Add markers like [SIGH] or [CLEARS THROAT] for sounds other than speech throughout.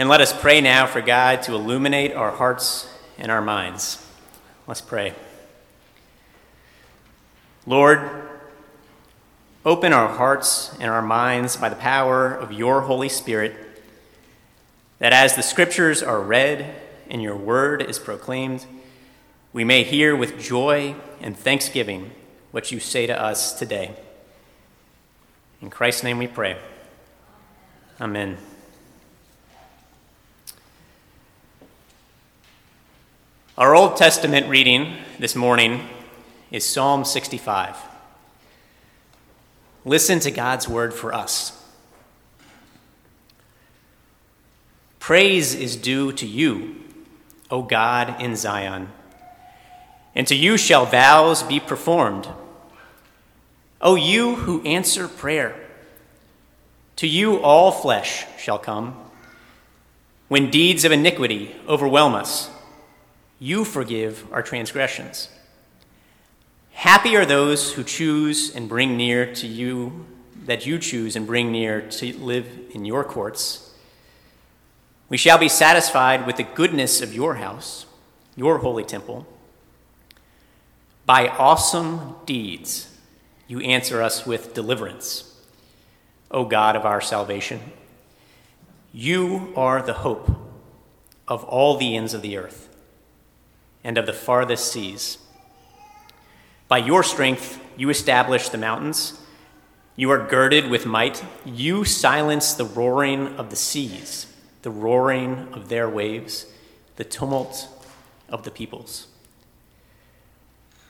And let us pray now for God to illuminate our hearts and our minds. Let's pray. Lord, open our hearts and our minds by the power of your Holy Spirit, that as the scriptures are read and your word is proclaimed, we may hear with joy and thanksgiving what you say to us today. In Christ's name we pray. Amen. Our Old Testament reading this morning is Psalm 65. Listen to God's word for us. Praise is due to you, O God in Zion, and to you shall vows be performed. O you who answer prayer, to you all flesh shall come. When deeds of iniquity overwhelm us, you forgive our transgressions. Happy are those who choose and bring near to you, that you choose and bring near to live in your courts. We shall be satisfied with the goodness of your house, your holy temple. By awesome deeds, you answer us with deliverance, O God of our salvation. You are the hope of all the ends of the earth and of the farthest seas. By your strength, you establish the mountains. You are girded with might. You silence the roaring of the seas, the roaring of their waves, the tumult of the peoples.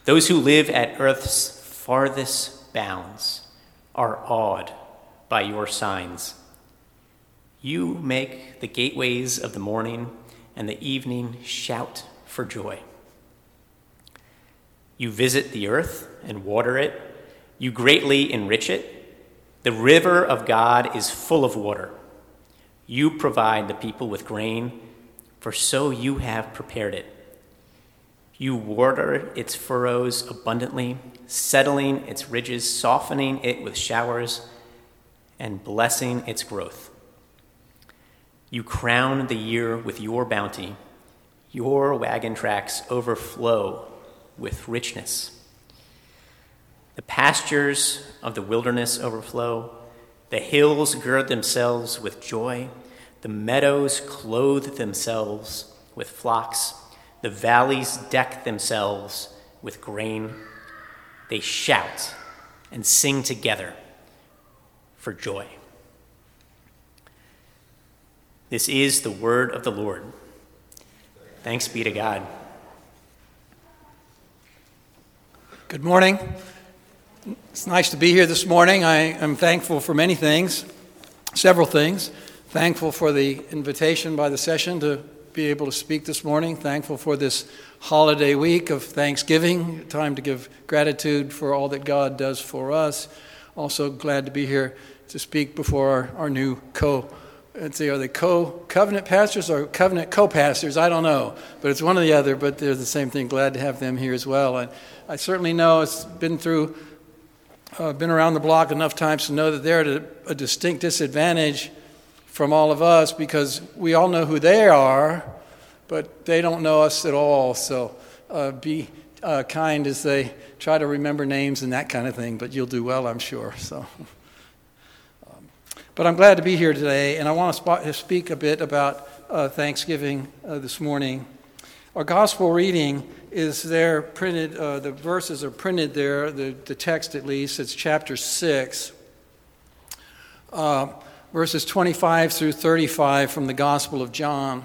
Those who live at earth's farthest bounds are awed by your signs. You make the gateways of the morning and the evening shout for joy. You visit the earth and water it, you greatly enrich it. The river of God is full of water. You provide the people with grain, for so you have prepared it. You water its furrows abundantly, settling its ridges, softening it with showers, and blessing its growth. You crown the year with your bounty. Your wagon tracks overflow with richness. The pastures of the wilderness overflow. The hills gird themselves with joy. The meadows clothe themselves with flocks. The valleys deck themselves with grain. They shout and sing together for joy. This is the word of the Lord. Thanks be to God. Good morning. It's nice to be here this morning. I am thankful for many things, several things. Thankful for the invitation by the session to be able to speak this morning. Thankful for this holiday week of Thanksgiving, time to give gratitude for all that God does for us. Also, glad to be here to speak before our, our new co let's see, are they co covenant pastors or covenant co pastors? I don't know, but it's one or the other, but they're the same thing. Glad to have them here as well. And I certainly know it's been through, uh, been around the block enough times to know that they're at a, a distinct disadvantage from all of us because we all know who they are, but they don't know us at all. So uh, be uh, kind as they try to remember names and that kind of thing, but you'll do well, I'm sure. So. [LAUGHS] But I'm glad to be here today, and I want to speak a bit about uh, Thanksgiving uh, this morning. Our gospel reading is there printed, uh, the verses are printed there, the, the text at least. It's chapter 6, uh, verses 25 through 35 from the Gospel of John.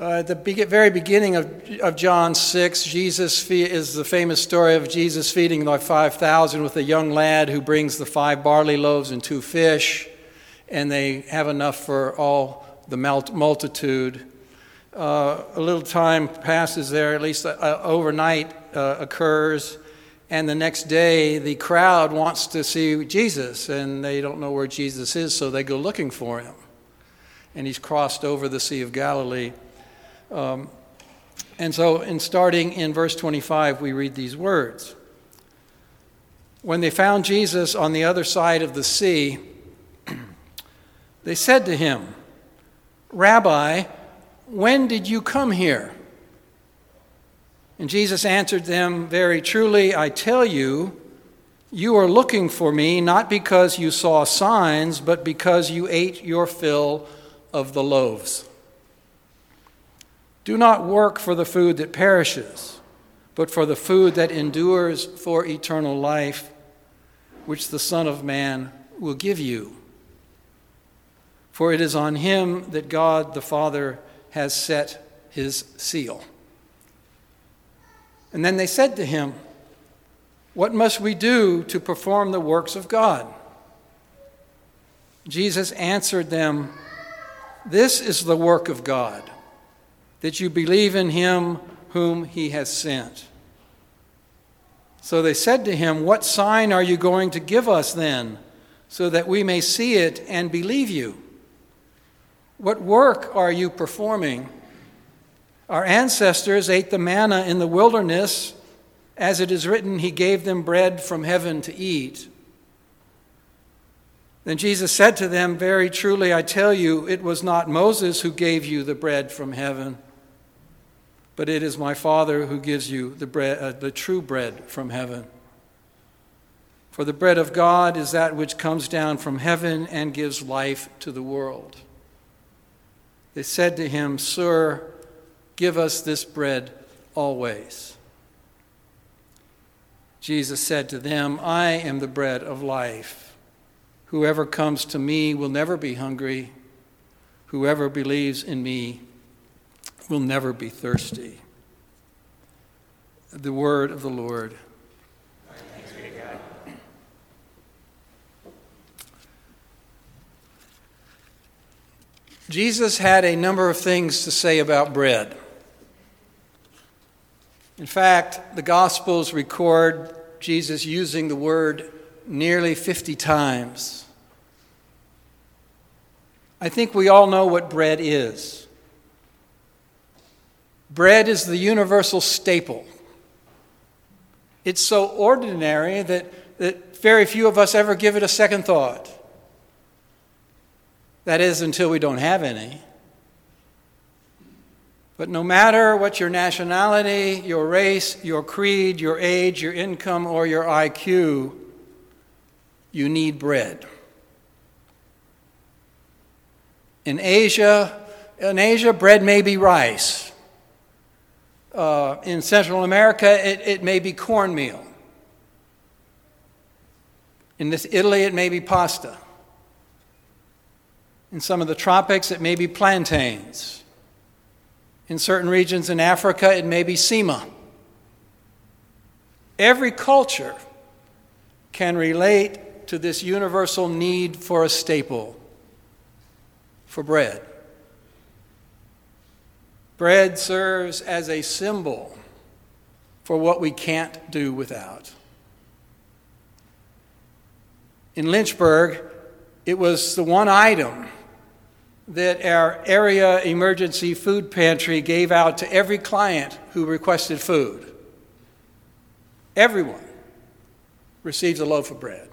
Uh, at the be- very beginning of, of John 6, Jesus fe- is the famous story of Jesus feeding the 5,000 with a young lad who brings the five barley loaves and two fish, and they have enough for all the multitude. Uh, a little time passes there, at least uh, overnight uh, occurs, and the next day the crowd wants to see Jesus, and they don't know where Jesus is, so they go looking for him. And he's crossed over the Sea of Galilee. Um, and so, in starting in verse 25, we read these words When they found Jesus on the other side of the sea, [CLEARS THROAT] they said to him, Rabbi, when did you come here? And Jesus answered them, Very truly, I tell you, you are looking for me not because you saw signs, but because you ate your fill of the loaves. Do not work for the food that perishes, but for the food that endures for eternal life, which the Son of Man will give you. For it is on him that God the Father has set his seal. And then they said to him, What must we do to perform the works of God? Jesus answered them, This is the work of God, that you believe in him whom he has sent. So they said to him, What sign are you going to give us then, so that we may see it and believe you? What work are you performing? Our ancestors ate the manna in the wilderness. As it is written, He gave them bread from heaven to eat. Then Jesus said to them, Very truly, I tell you, it was not Moses who gave you the bread from heaven, but it is my Father who gives you the, bread, uh, the true bread from heaven. For the bread of God is that which comes down from heaven and gives life to the world. They said to him, Sir, give us this bread always. Jesus said to them, I am the bread of life. Whoever comes to me will never be hungry. Whoever believes in me will never be thirsty. The word of the Lord. Jesus had a number of things to say about bread. In fact, the Gospels record Jesus using the word nearly 50 times. I think we all know what bread is. Bread is the universal staple. It's so ordinary that, that very few of us ever give it a second thought. That is, until we don't have any. But no matter what your nationality, your race, your creed, your age, your income, or your IQ, you need bread. In Asia, in Asia, bread may be rice. Uh, in Central America, it, it may be cornmeal. In this Italy, it may be pasta. In some of the tropics, it may be plantains. In certain regions in Africa, it may be sema. Every culture can relate to this universal need for a staple, for bread. Bread serves as a symbol for what we can't do without. In Lynchburg, it was the one item that our area emergency food pantry gave out to every client who requested food. Everyone receives a loaf of bread.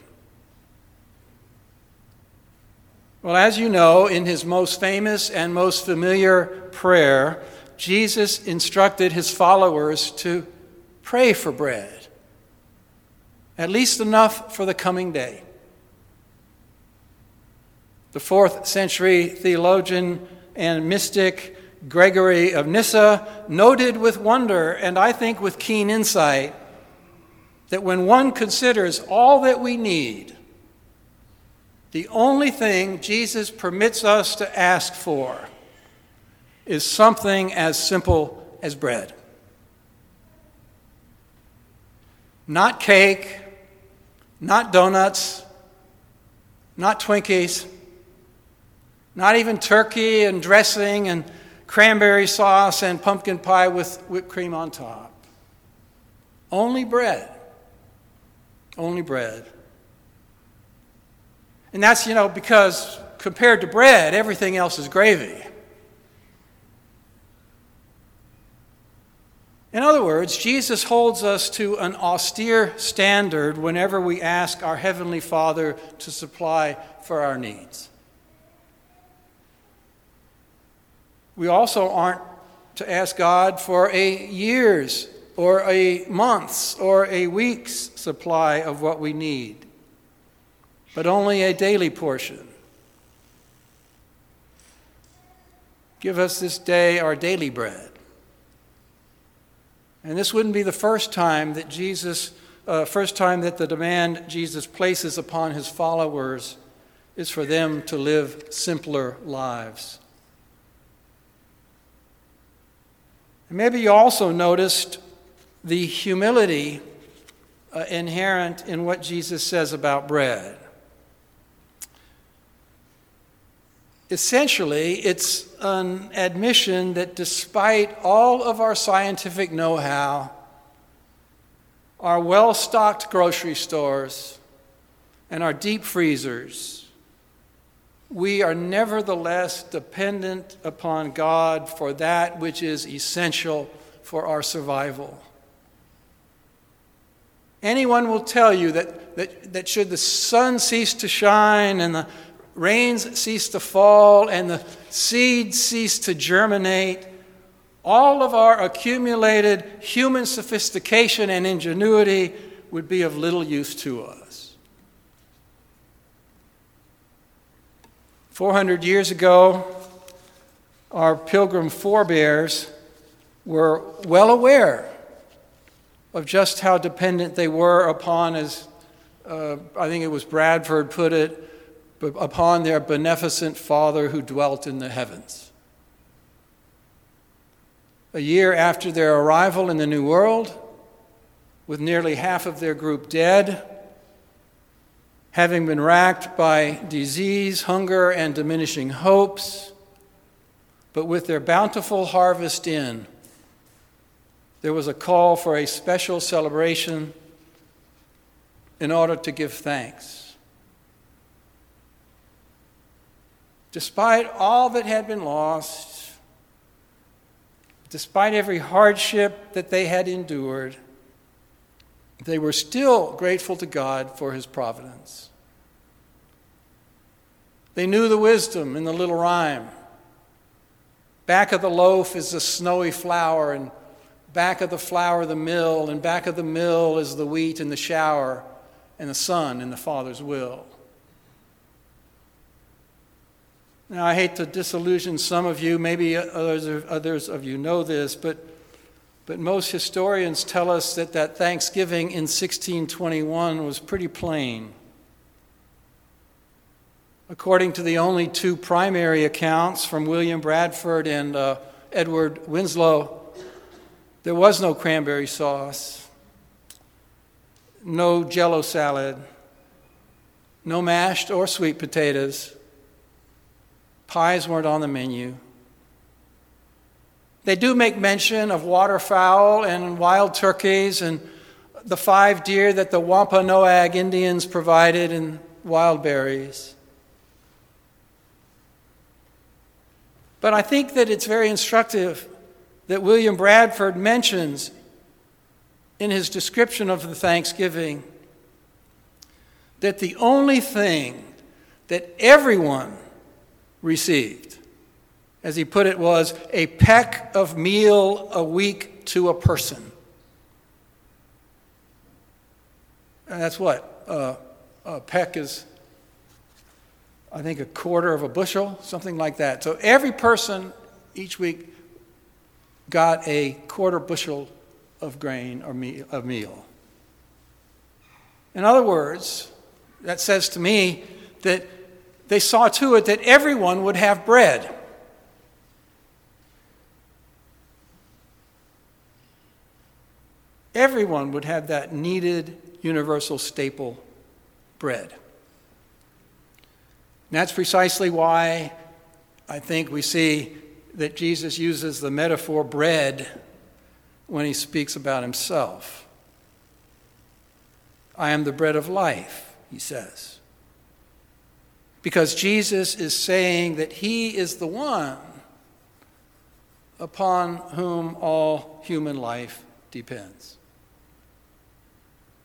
Well, as you know, in his most famous and most familiar prayer, Jesus instructed his followers to pray for bread, at least enough for the coming day. The fourth century theologian and mystic Gregory of Nyssa noted with wonder, and I think with keen insight, that when one considers all that we need, the only thing Jesus permits us to ask for is something as simple as bread. Not cake, not donuts, not Twinkies not even turkey and dressing and cranberry sauce and pumpkin pie with whipped cream on top. Only bread. Only bread. And that's, you know, because compared to bread, everything else is gravy. In other words, Jesus holds us to an austere standard whenever we ask our Heavenly Father to supply for our needs. We also aren't to ask God for a year's or a month's or a week's supply of what we need, but only a daily portion. Give us this day our daily bread. And this wouldn't be the first time that Jesus, uh, first time that the demand Jesus places upon his followers is for them to live simpler lives. And maybe you also noticed the humility uh, inherent in what Jesus says about bread. Essentially, it's an admission that despite all of our scientific know how, our well stocked grocery stores, and our deep freezers, we are nevertheless dependent upon God for that which is essential for our survival. Anyone will tell you that, that, that should the sun cease to shine and the rains cease to fall and the seeds cease to germinate, all of our accumulated human sophistication and ingenuity would be of little use to us. 400 years ago, our pilgrim forebears were well aware of just how dependent they were upon, as uh, I think it was Bradford put it, upon their beneficent Father who dwelt in the heavens. A year after their arrival in the New World, with nearly half of their group dead, having been racked by disease, hunger, and diminishing hopes, but with their bountiful harvest in, there was a call for a special celebration in order to give thanks. Despite all that had been lost, despite every hardship that they had endured, they were still grateful to God for His providence. They knew the wisdom in the little rhyme. Back of the loaf is the snowy flour, and back of the flour, the mill, and back of the mill is the wheat and the shower, and the sun and the Father's will. Now, I hate to disillusion some of you, maybe others, others of you know this, but, but most historians tell us that that Thanksgiving in 1621 was pretty plain. According to the only two primary accounts from William Bradford and uh, Edward Winslow, there was no cranberry sauce, no jello salad, no mashed or sweet potatoes Pies weren't on the menu. They do make mention of waterfowl and wild turkeys and the five deer that the Wampanoag Indians provided and wild berries. But I think that it's very instructive that William Bradford mentions in his description of the Thanksgiving that the only thing that everyone received. As he put it, was a peck of meal a week to a person. And that's what? Uh, a peck is, I think, a quarter of a bushel, something like that. So every person each week got a quarter bushel of grain or meal, meal. In other words, that says to me that they saw to it that everyone would have bread. Everyone would have that needed universal staple bread. And that's precisely why I think we see that Jesus uses the metaphor bread when he speaks about himself. I am the bread of life, he says because Jesus is saying that he is the one upon whom all human life depends.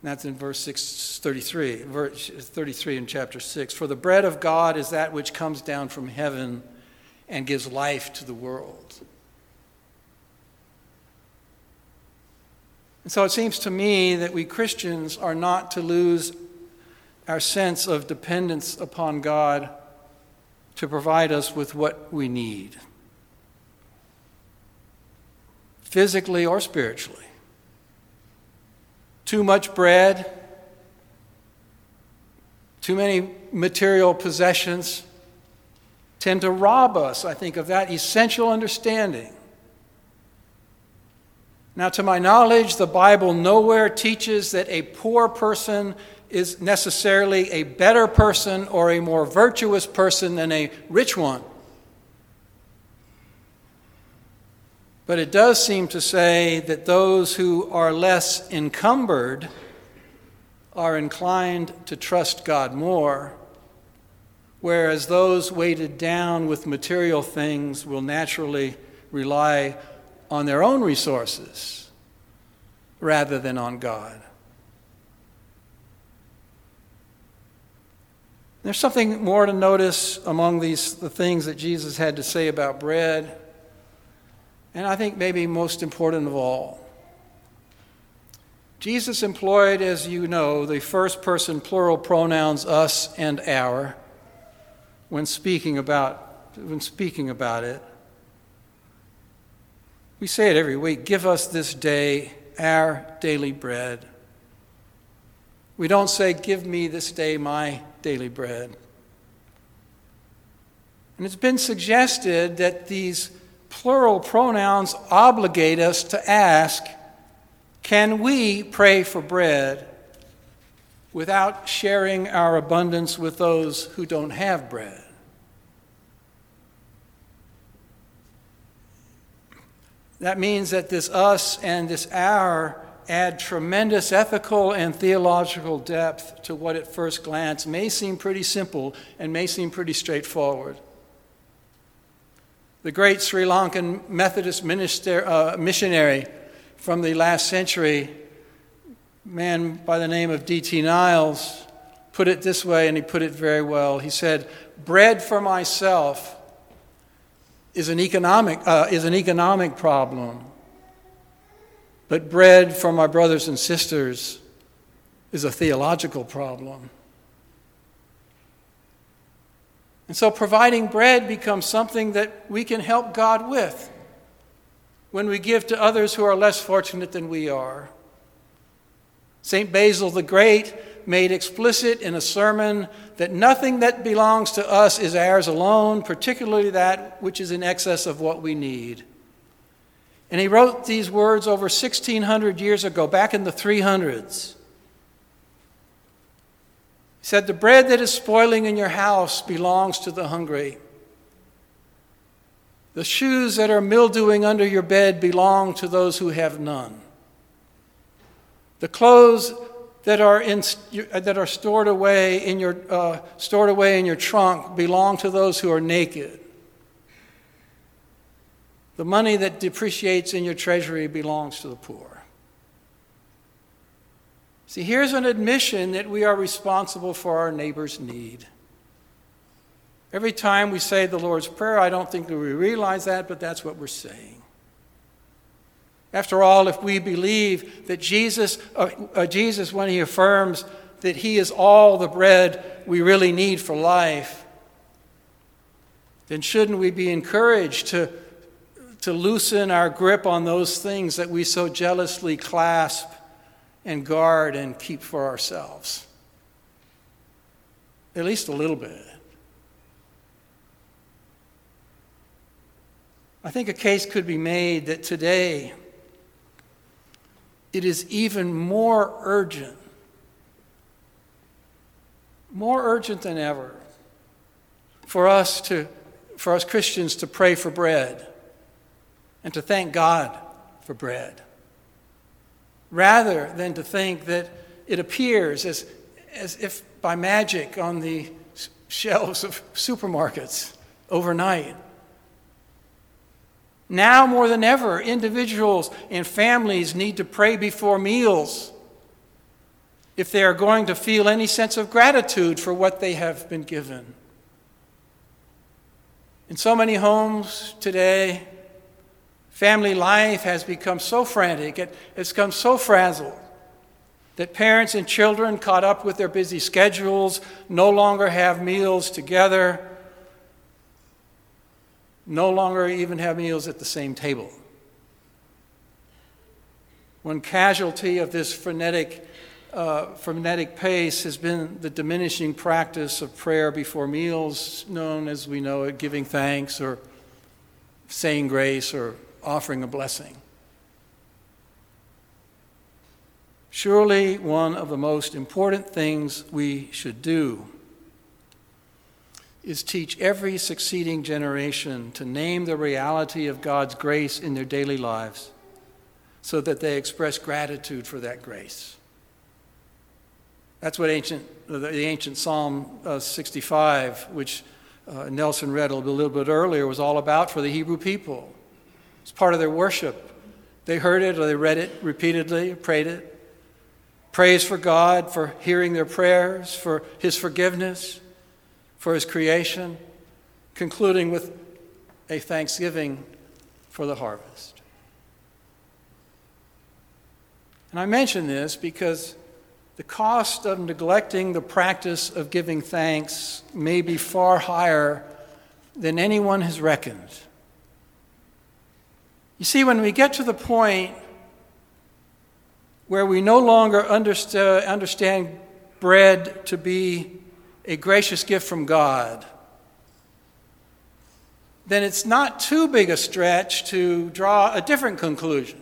that's in verse 6, 33, verse 33 in chapter 6. For the bread of God is that which comes down from heaven and gives life to the world. And so it seems to me that we Christians are not to lose our sense of dependence upon God to provide us with what we need, physically or spiritually. Too much bread, too many material possessions tend to rob us, I think, of that essential understanding. Now, to my knowledge, the Bible nowhere teaches that a poor person is necessarily a better person or a more virtuous person than a rich one. But it does seem to say that those who are less encumbered are inclined to trust God more, whereas those weighted down with material things will naturally rely on their own resources rather than on God. There's something more to notice among these the things that Jesus had to say about bread. And I think maybe most important of all, Jesus employed, as you know, the first person plural pronouns us and our when speaking about, when speaking about it. We say it every week give us this day our daily bread. We don't say, Give me this day my daily bread. And it's been suggested that these plural pronouns obligate us to ask can we pray for bread without sharing our abundance with those who don't have bread? That means that this us and this our add tremendous ethical and theological depth to what at first glance may seem pretty simple and may seem pretty straightforward. The great Sri Lankan Methodist minister, uh, missionary from the last century, man by the name of D.T. Niles, put it this way, and he put it very well. He said, Bread for myself is an economic, uh, is an economic problem, but bread for my brothers and sisters is a theological problem. And so providing bread becomes something that we can help God with when we give to others who are less fortunate than we are. St. Basil the Great made explicit in a sermon that nothing that belongs to us is ours alone, particularly that which is in excess of what we need. And he wrote these words over 1600 years ago, back in the 300s. He said, The bread that is spoiling in your house belongs to the hungry. The shoes that are mildewing under your bed belong to those who have none. The clothes that are, in, that are stored, away in your, uh, stored away in your trunk belong to those who are naked. The money that depreciates in your treasury belongs to the poor. See, here's an admission that we are responsible for our neighbor's need. Every time we say the Lord's Prayer, I don't think we realize that, but that's what we're saying. After all, if we believe that Jesus, uh, uh, Jesus, when he affirms that he is all the bread we really need for life, then shouldn't we be encouraged to, to loosen our grip on those things that we so jealously clasp and guard and keep for ourselves? At least a little bit. I think a case could be made that today it is even more urgent, more urgent than ever, for us to, for us Christians to pray for bread and to thank God for bread, rather than to think that it appears as, as if by magic on the shelves of supermarkets overnight. Now more than ever, individuals and families need to pray before meals if they are going to feel any sense of gratitude for what they have been given. In so many homes today, family life has become so frantic, it, it's become so frazzled that parents and children, caught up with their busy schedules, no longer have meals together, no longer even have meals at the same table. One casualty of this frenetic, uh, frenetic pace has been the diminishing practice of prayer before meals, known as we know it, giving thanks or saying grace or offering a blessing. Surely, one of the most important things we should do is teach every succeeding generation to name the reality of God's grace in their daily lives so that they express gratitude for that grace. That's what ancient, the ancient Psalm uh, 65, which uh, Nelson read a little bit earlier, was all about for the Hebrew people. It's part of their worship. They heard it or they read it repeatedly, prayed it. Praise for God for hearing their prayers, for His forgiveness, for His creation, concluding with a thanksgiving for the harvest. And I mention this because the cost of neglecting the practice of giving thanks may be far higher than anyone has reckoned. You see, when we get to the point where we no longer uh, understand bread to be a gracious gift from God, then it's not too big a stretch to draw a different conclusion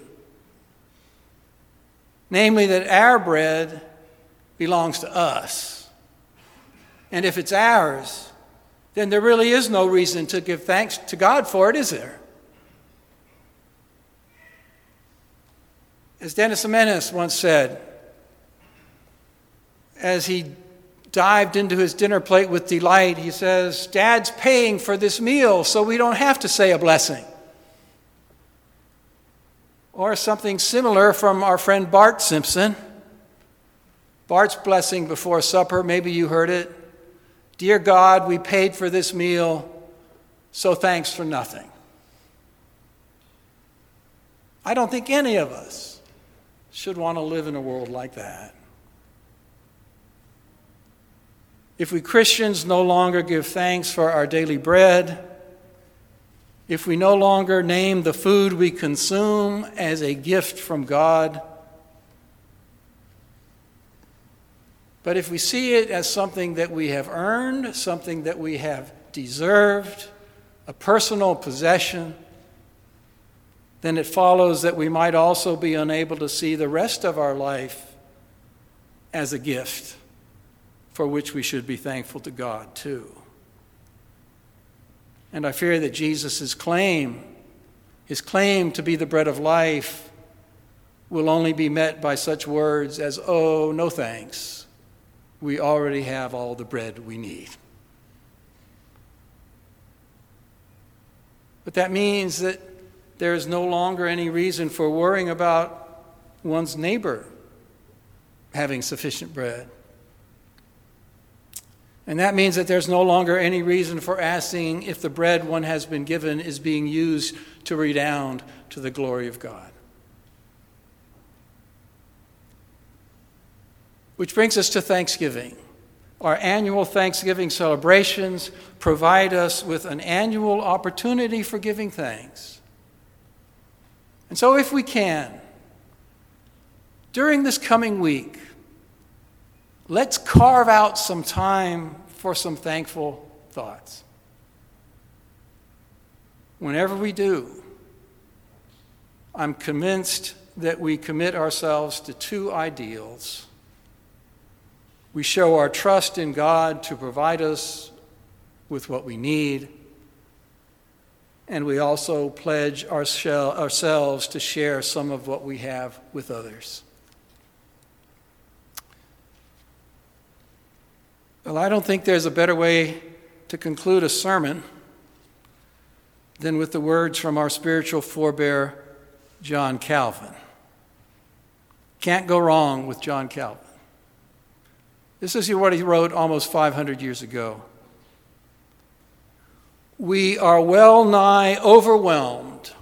namely that our bread belongs to us. And if it's ours, then there really is no reason to give thanks to God for it, is there? As Dennis Menace once said, as he dived into his dinner plate with delight, he says, Dad's paying for this meal, so we don't have to say a blessing. Or something similar from our friend Bart Simpson. Bart's blessing before supper, maybe you heard it. Dear God, we paid for this meal, so thanks for nothing. I don't think any of us should want to live in a world like that. If we Christians no longer give thanks for our daily bread, if we no longer name the food we consume as a gift from God, but if we see it as something that we have earned, something that we have deserved, a personal possession, then it follows that we might also be unable to see the rest of our life as a gift for which we should be thankful to God, too. And I fear that Jesus' claim, his claim to be the bread of life, will only be met by such words as, Oh, no thanks. We already have all the bread we need. But that means that there is no longer any reason for worrying about one's neighbor having sufficient bread. And that means that there's no longer any reason for asking if the bread one has been given is being used to redound to the glory of God. Which brings us to Thanksgiving. Our annual Thanksgiving celebrations provide us with an annual opportunity for giving thanks. And so, if we can, during this coming week, let's carve out some time for some thankful thoughts. Whenever we do, I'm convinced that we commit ourselves to two ideals. We show our trust in God to provide us with what we need, and we also pledge ourselves to share some of what we have with others. Well, I don't think there's a better way to conclude a sermon than with the words from our spiritual forebear, John Calvin. Can't go wrong with John Calvin. This is what he wrote almost 500 years ago. We are well nigh overwhelmed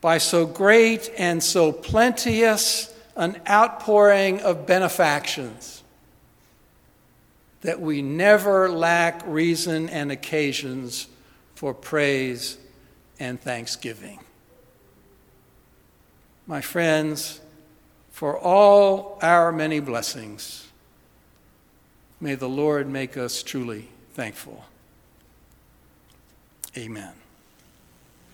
by so great and so plenteous an outpouring of benefactions that we never lack reason and occasions for praise and thanksgiving. My friends, for all our many blessings, may the Lord make us truly thankful. Amen.